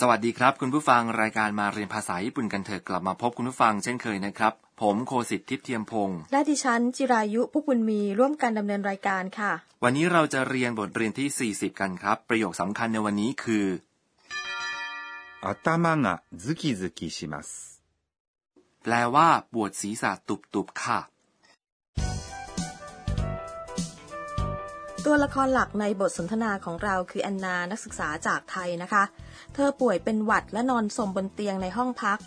สวัสดีครับ คุณผู้ฟังรายการมาเรียนภาษาญี่ปุ่นกันเถอะกลับมาพบคุณผู้ฟังเช่นเคยนะครับ ผมโคสิทธิ์ทิพย์เทียมพงศ์ และดิฉันจิรายุผู้บุญมีร่วมกันดำเนินรายการค่ะ วันนี้เราจะเรียนบทเรียนที่ 40 กันครับ ประโยคสำคัญในวันนี้คือ 頭がズキズキします。 แปลว่า ปวดศีรษะตุบๆค่ะ ตัวละครหลักในบทสนทนาของเราคือแอนนานักศึกษาจากไทยนะคะ เธอป่วยเป็นหวัดและนอนสมบนเตียงในห้องพัก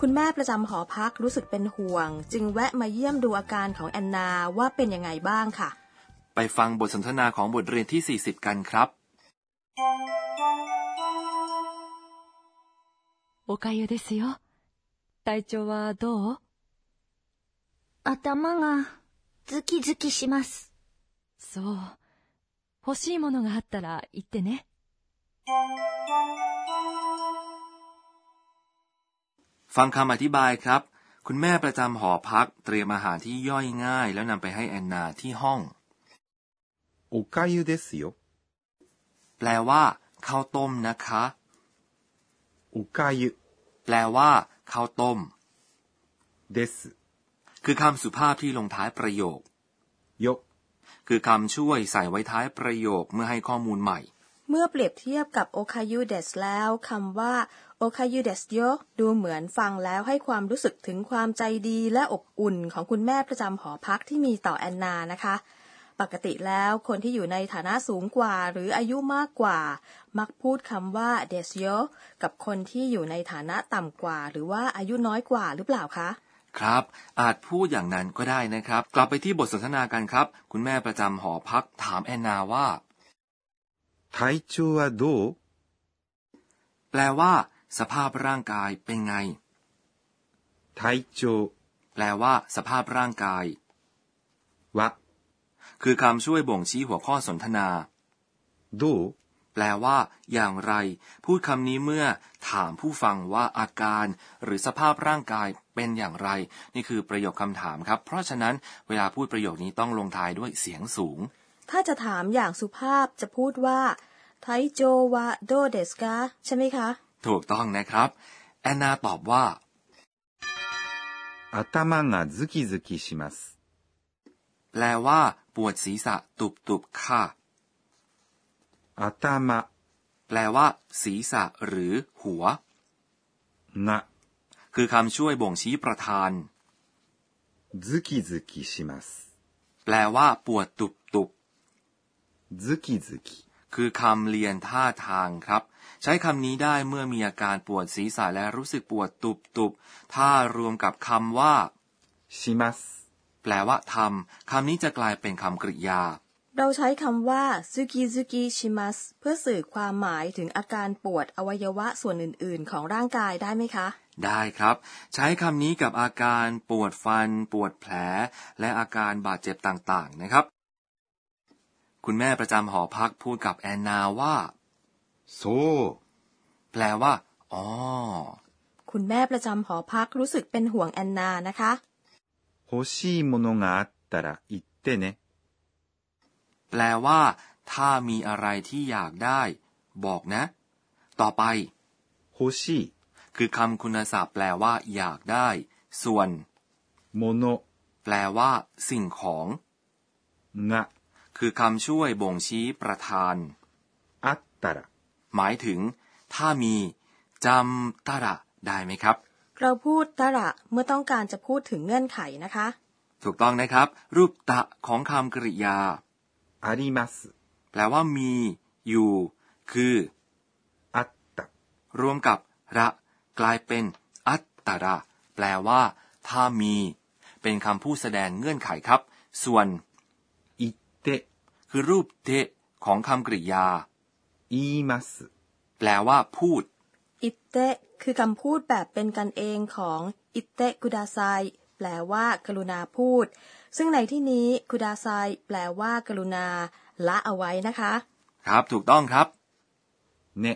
คุณแม่ประจำหอพักรู้สึกเป็นห่วง จึงแวะมาเยี่ยมดูอาการของแอนนาว่าเป็นยังไงบ้างค่ะ ไปฟังบทสนทนาของบทเรียนที่ 40 กันครับ おかゆですよ。体調はどう頭がズキズキします。そう。 欲しいものがあったら言ってね。 ฟังคำอธิบายครับ คุณแม่ประจำหอพักเตรียมอาหารที่ย่อยง่าย แล้วนำไปให้แอนนาที่ห้อง おかゆですよ。 แปลว่าข้าวต้มนะคะ おかゆ แปลว่าข้าวต้ม です。 คือคำสุภาพที่ลงท้ายประโยค よ。 คือคำช่วยใส่ไว้ท้ายประโยคเมื่อให้ข้อมูลใหม่ เมื่อเปรียบเทียบกับโอคายุเดสแล้วคำว่าโอคายุเดสโยดูเหมือนฟังแล้วให้ความรู้สึกถึงความใจดีและอบอุ่นของคุณแม่ประจำหอพักที่มีต่อแอนนานะคะ ปกติแล้วคนที่อยู่ในฐานะสูงกว่าหรืออายุมากกว่า มักพูดคำว่าเดสโยกับคนที่อยู่ในฐานะต่ำกว่า หรือว่าอายุน้อยกว่าหรือเปล่าคะ ครับ อาจพูดอย่างนั้นก็ได้นะครับ กลับไปที่บทสนทนากันครับ คุณแม่ประจำหอพักถามแอนนาว่า 体調はどう แปลว่า สภาพร่างกายเป็นไง 体調 แปลว่า สภาพร่างกาย は คือคำช่วยบ่งชี้หัวข้อสนทนา どう แปลว่า อย่างไร พูดคำนี้เมื่อถามผู้ฟังว่าอาการ หรือสภาพร่างกายเป็นอย่างไร นี่คือประโยคคำถามครับ เพราะฉะนั้นเวลาพูดประโยคนี้ต้องลงท้ายด้วยเสียงสูง ถ้าจะถามอย่างสุภาพจะพูดว่าไทโจวะโดเดสกาใช่ไหมคะ ถูกต้องนะครับ แอนนาตอบว่า 頭がズキズキします。 แปลว่า ปวดศีรษะตุบๆค่ะ 頭 แปลว่า ศีรษะหรือ หัว が คือคำช่วยบ่งชี้ประธาน ズキズキします。 แปลว่า ปวดตุบตุบ ズキズキ ๆคือคำเรียนท่าทางครับ ใช้คำนี้ได้เมื่อมีอาการปวดศีรษะและรู้สึกปวดตุบตุบๆถ้ารวมกับคำว่า します。 แปลว่าทำคำนี้จะกลายเป็นคำกริยา เราใช้คำว่าซุกิซุกิชิมัสเพื่อสื่อความหมายถึงอาการปวดอวัยวะส่วนอื่น ๆ ของร่างกายได้ไหมคะ ได้ครับ ใช้คำนี้กับอาการปวดฟัน ปวดแผล และอาการบาดเจ็บต่างๆนะครับ คุณแม่ประจำหอพักพูดกับแอนนาว่า そう。 แปลว่า อ๋อ คุณแม่ประจำหอพักรู้สึกเป็นห่วงแอนนานะคะ 欲しいものがあったら言ってね。 แปลว่า ถ้ามีอะไรที่อยากได้ บอกนะ ต่อไป 欲しい คือคำคุณศัพท์แปลว่า อยากได้ ส่วน もの แปลว่า สิ่งของ が คือคำช่วยบ่งชี้ประธาน あったら หมายถึง ถ้ามีจำตระได้ไหมครับ เราพูดตระเมื่อต้องการจะพูดถึงเงื่อนไขนะคะ ถูกต้องนะครับ รูปตะของคำกริยา あります。 แปลว่ามี อยู่ คือ あった。 รวมกับ ระ กลายเป็น อัตตระ แปลว่า ถ้ามี เป็นคำพูดแสดงเงื่อนไขครับ ส่วน 言って、 คือรูปเตะของคำกริยา 言います。 แปลว่า พูด อิเตะคือคำพูดแบบเป็นกันเองของอิเตะกุดาไซแปลว่า กรุณาพูด ซึ่งในที่นี้กุดาไซแปลว่า กรุณา ละเอาไว้นะคะ ครับ ถูกต้องครับ ね。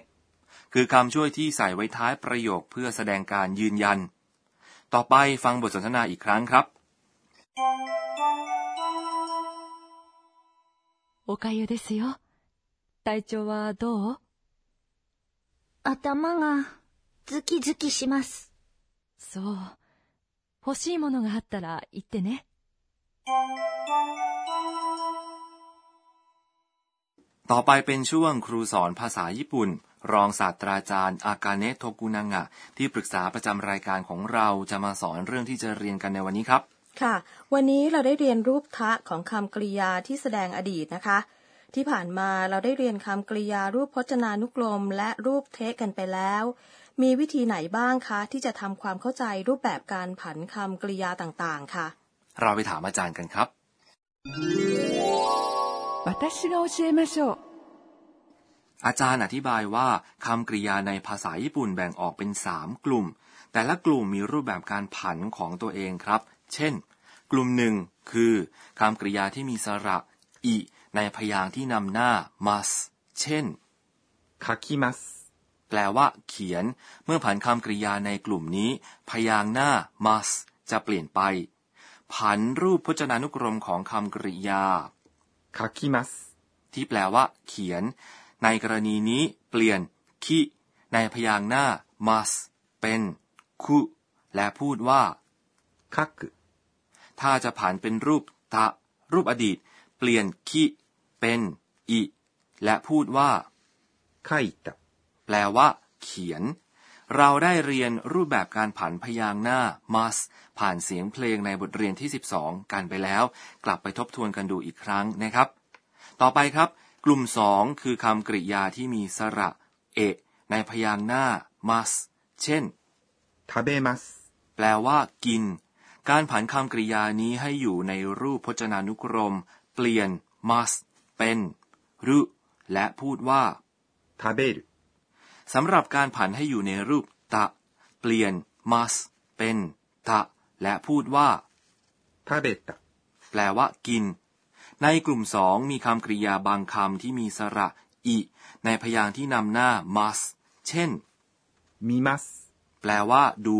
คือคำช่วยที่ใส่ไว้ท้ายประโยคเพื่อแสดงการยืนยัน ต่อไปฟังบทสนทนาอีกครั้งครับ おかゆですよ。体調はどう 頭がズキズキします。そう。欲しいものがあったら言ってね。 ต่อไปเป็นช่วงครูสอนภาษาญี่ปุ่น รองศาสตราจารย์ อากาเนะโทกุนางะ ที่ปรึกษาประจำรายการของเราจะมาสอนเรื่องที่จะเรียนกันในวันนี้ครับ ค่ะ วันนี้เราได้เรียนรูปทะของคำกริยาที่แสดงอดีตนะคะ ที่ผ่านมาเราได้เรียนคำกริยารูปพจนานุกรม และรูปเทกันไปแล้ว มีวิธีไหนบ้างคะ ที่จะทำความเข้าใจรูปแบบการผันคำกริยาต่างๆ ค่ะ เราไปถามอาจารย์กันครับอาจารย์อธิบายว่าคำกริยาในภาษาญี่ปุ่นแบ่งออกเป็นสามกลุ่ม แต่ละกลุ่มมีรูปแบบการผันของตัวเองครับ เช่น กลุ่มหนึ่งคือคำกริยาที่มีสระอิในพยางที่นำหน้ามัสเช่นคาคิมัสแปลว่า เขียน เมื่อผันคำกริยาในกลุ่มนี้ พยางหน้ามัสจะเปลี่ยนไป ผันรูปพจนานุกรมของคำกริยาคาคิมัสที่แปลว่า เขียน ในกรณีนี้เปลี่ยนคิในพยางหน้ามัสเป็นคุและพูดว่าคักถ้าจะผันเป็นรูปตะ รูปอดีต เปลี่ยนคิเป็นอิและพูดว่าไคตแปลว่า เขียน เราได้เรียนรูปแบบการผันพยางค์หน้า must ผ่านเสียงเพลงในบทเรียนที่ 12 กันไปแล้ว กลับไปทบทวนกันดูอีกครั้งนะครับ ต่อไปครับ กลุ่มสองคือคำกริยาที่มีสระเอะในพยางค์หน้า must เช่น 食べます。 แปลว่า กิน การผันคำกริยานี้ให้อยู่ในรูปพจนานุกรม เปลี่ยน must เป็นรุและพูดว่า 食べる。 สำหรับการผันให้อยู่ในรูปตะ เปลี่ยนมาสเป็นตะ และพูดว่าทาเบตะแปลว่ากิน ในกลุ่มสองมีคำกริยาบางคำที่มีสระอิในพยางที่นำหน้ามาสเช่นมีมัสแปลว่าดู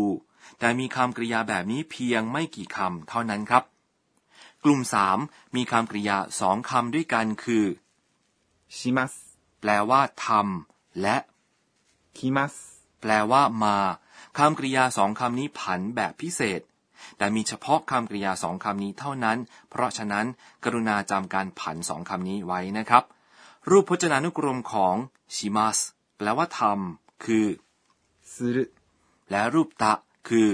แต่มีคำกริยาแบบนี้เพียงไม่กี่คำเท่านั้นครับ กลุ่มสามมีคำกริยาสองคำด้วยกันคือชิมัสแปลว่าทำและ คิมัสแปลว่ามาคำกริยาสองคำนี้ผันแบบพิเศษ แต่มีเฉพาะคำกริยาสองคำนี้เท่านั้น เพราะฉะนั้นกรุณาจำการผันสองคำนี้ไว้นะครับ รูปพจนานุกรมของชิมัสแปลว่าทำคือซึและรูปตะ คือ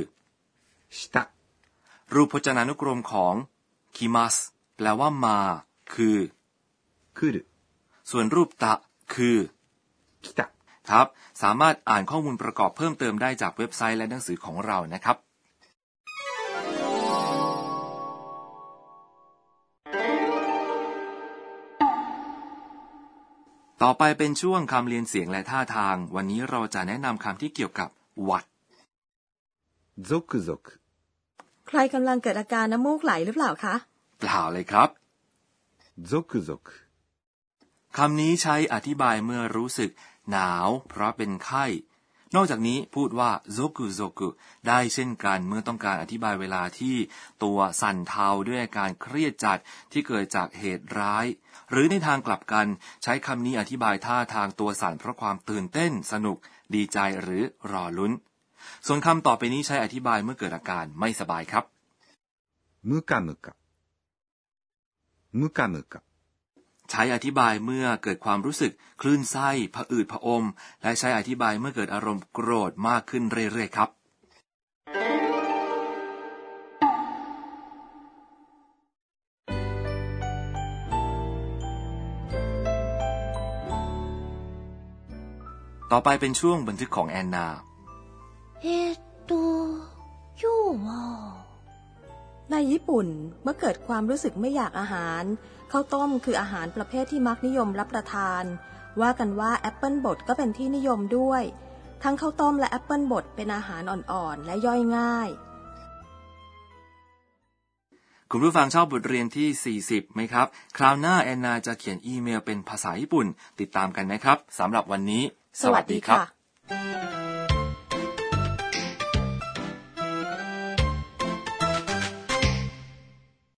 ชิตะรูปพจนานุกรมของคิมัสแปลว่ามา คือคือส่วนรูปตะ คือคิตะ ทับ สามารถอ่านข้อมูลประกอบเพิ่มเติมได้จากเว็บไซต์และหนังสือของเรานะครับต่อไปเป็นช่วงคำเรียนเสียงและท่าทาง วันนี้เราจะแนะนำคำที่เกี่ยวกับหวัด zok zok ใครกำลังเกิดอาการน้ำมูกไหลหรือเปล่าคะ เปล่าเลยครับ zok zok คำนี้ใช้อธิบายเมื่อรู้สึก หนาว เพราะเป็นไข้ นอกจากนี้พูดว่าโซกุโซกุได้เช่นกันเมื่อต้องการอธิบายเวลาที่ตัวสั่นเทาด้วยอาการเครียดจัดที่เกิดจากเหตุร้าย หรือในทางกลับกัน ใช้คำนี้อธิบายท่าทางตัวสั่นเพราะความตื่นเต้น สนุก ดีใจหรือรอลุ้น ส่วนคำต่อไปนี้ใช้อธิบายเมื่อเกิดอาการไม่สบายครับ ムカムカ。ムカムカ。 ใช้อธิบายเมื่อเกิดความรู้สึกคลื่นไส้ผะอืดผะอม และใช้อธิบายเมื่อเกิดอารมณ์โกรธมากขึ้นเรื่อยๆครับ ต่อไปเป็นช่วงบันทึกของแอนนาเอตุยู่ในญี่ปุ่นเมื่อเกิดความรู้สึกไม่อยากอาหาร ข้าวต้มคืออาหารประเภทที่มักนิยมรับประทาน ว่ากันว่าแอปเปิลบดก็เป็นที่นิยมด้วย ทั้งข้าวต้มและแอปเปิลบดเป็นอาหารอ่อนๆ และย่อยง่าย คุณผู้ฟังชอบบทเรียนที่ 40 ไหมครับ คราวหน้าแอนนาจะเขียนอีเมลเป็นภาษาญี่ปุ่น ติดตามกันนะครับสำหรับวันนี้ สวัสดีค่ะ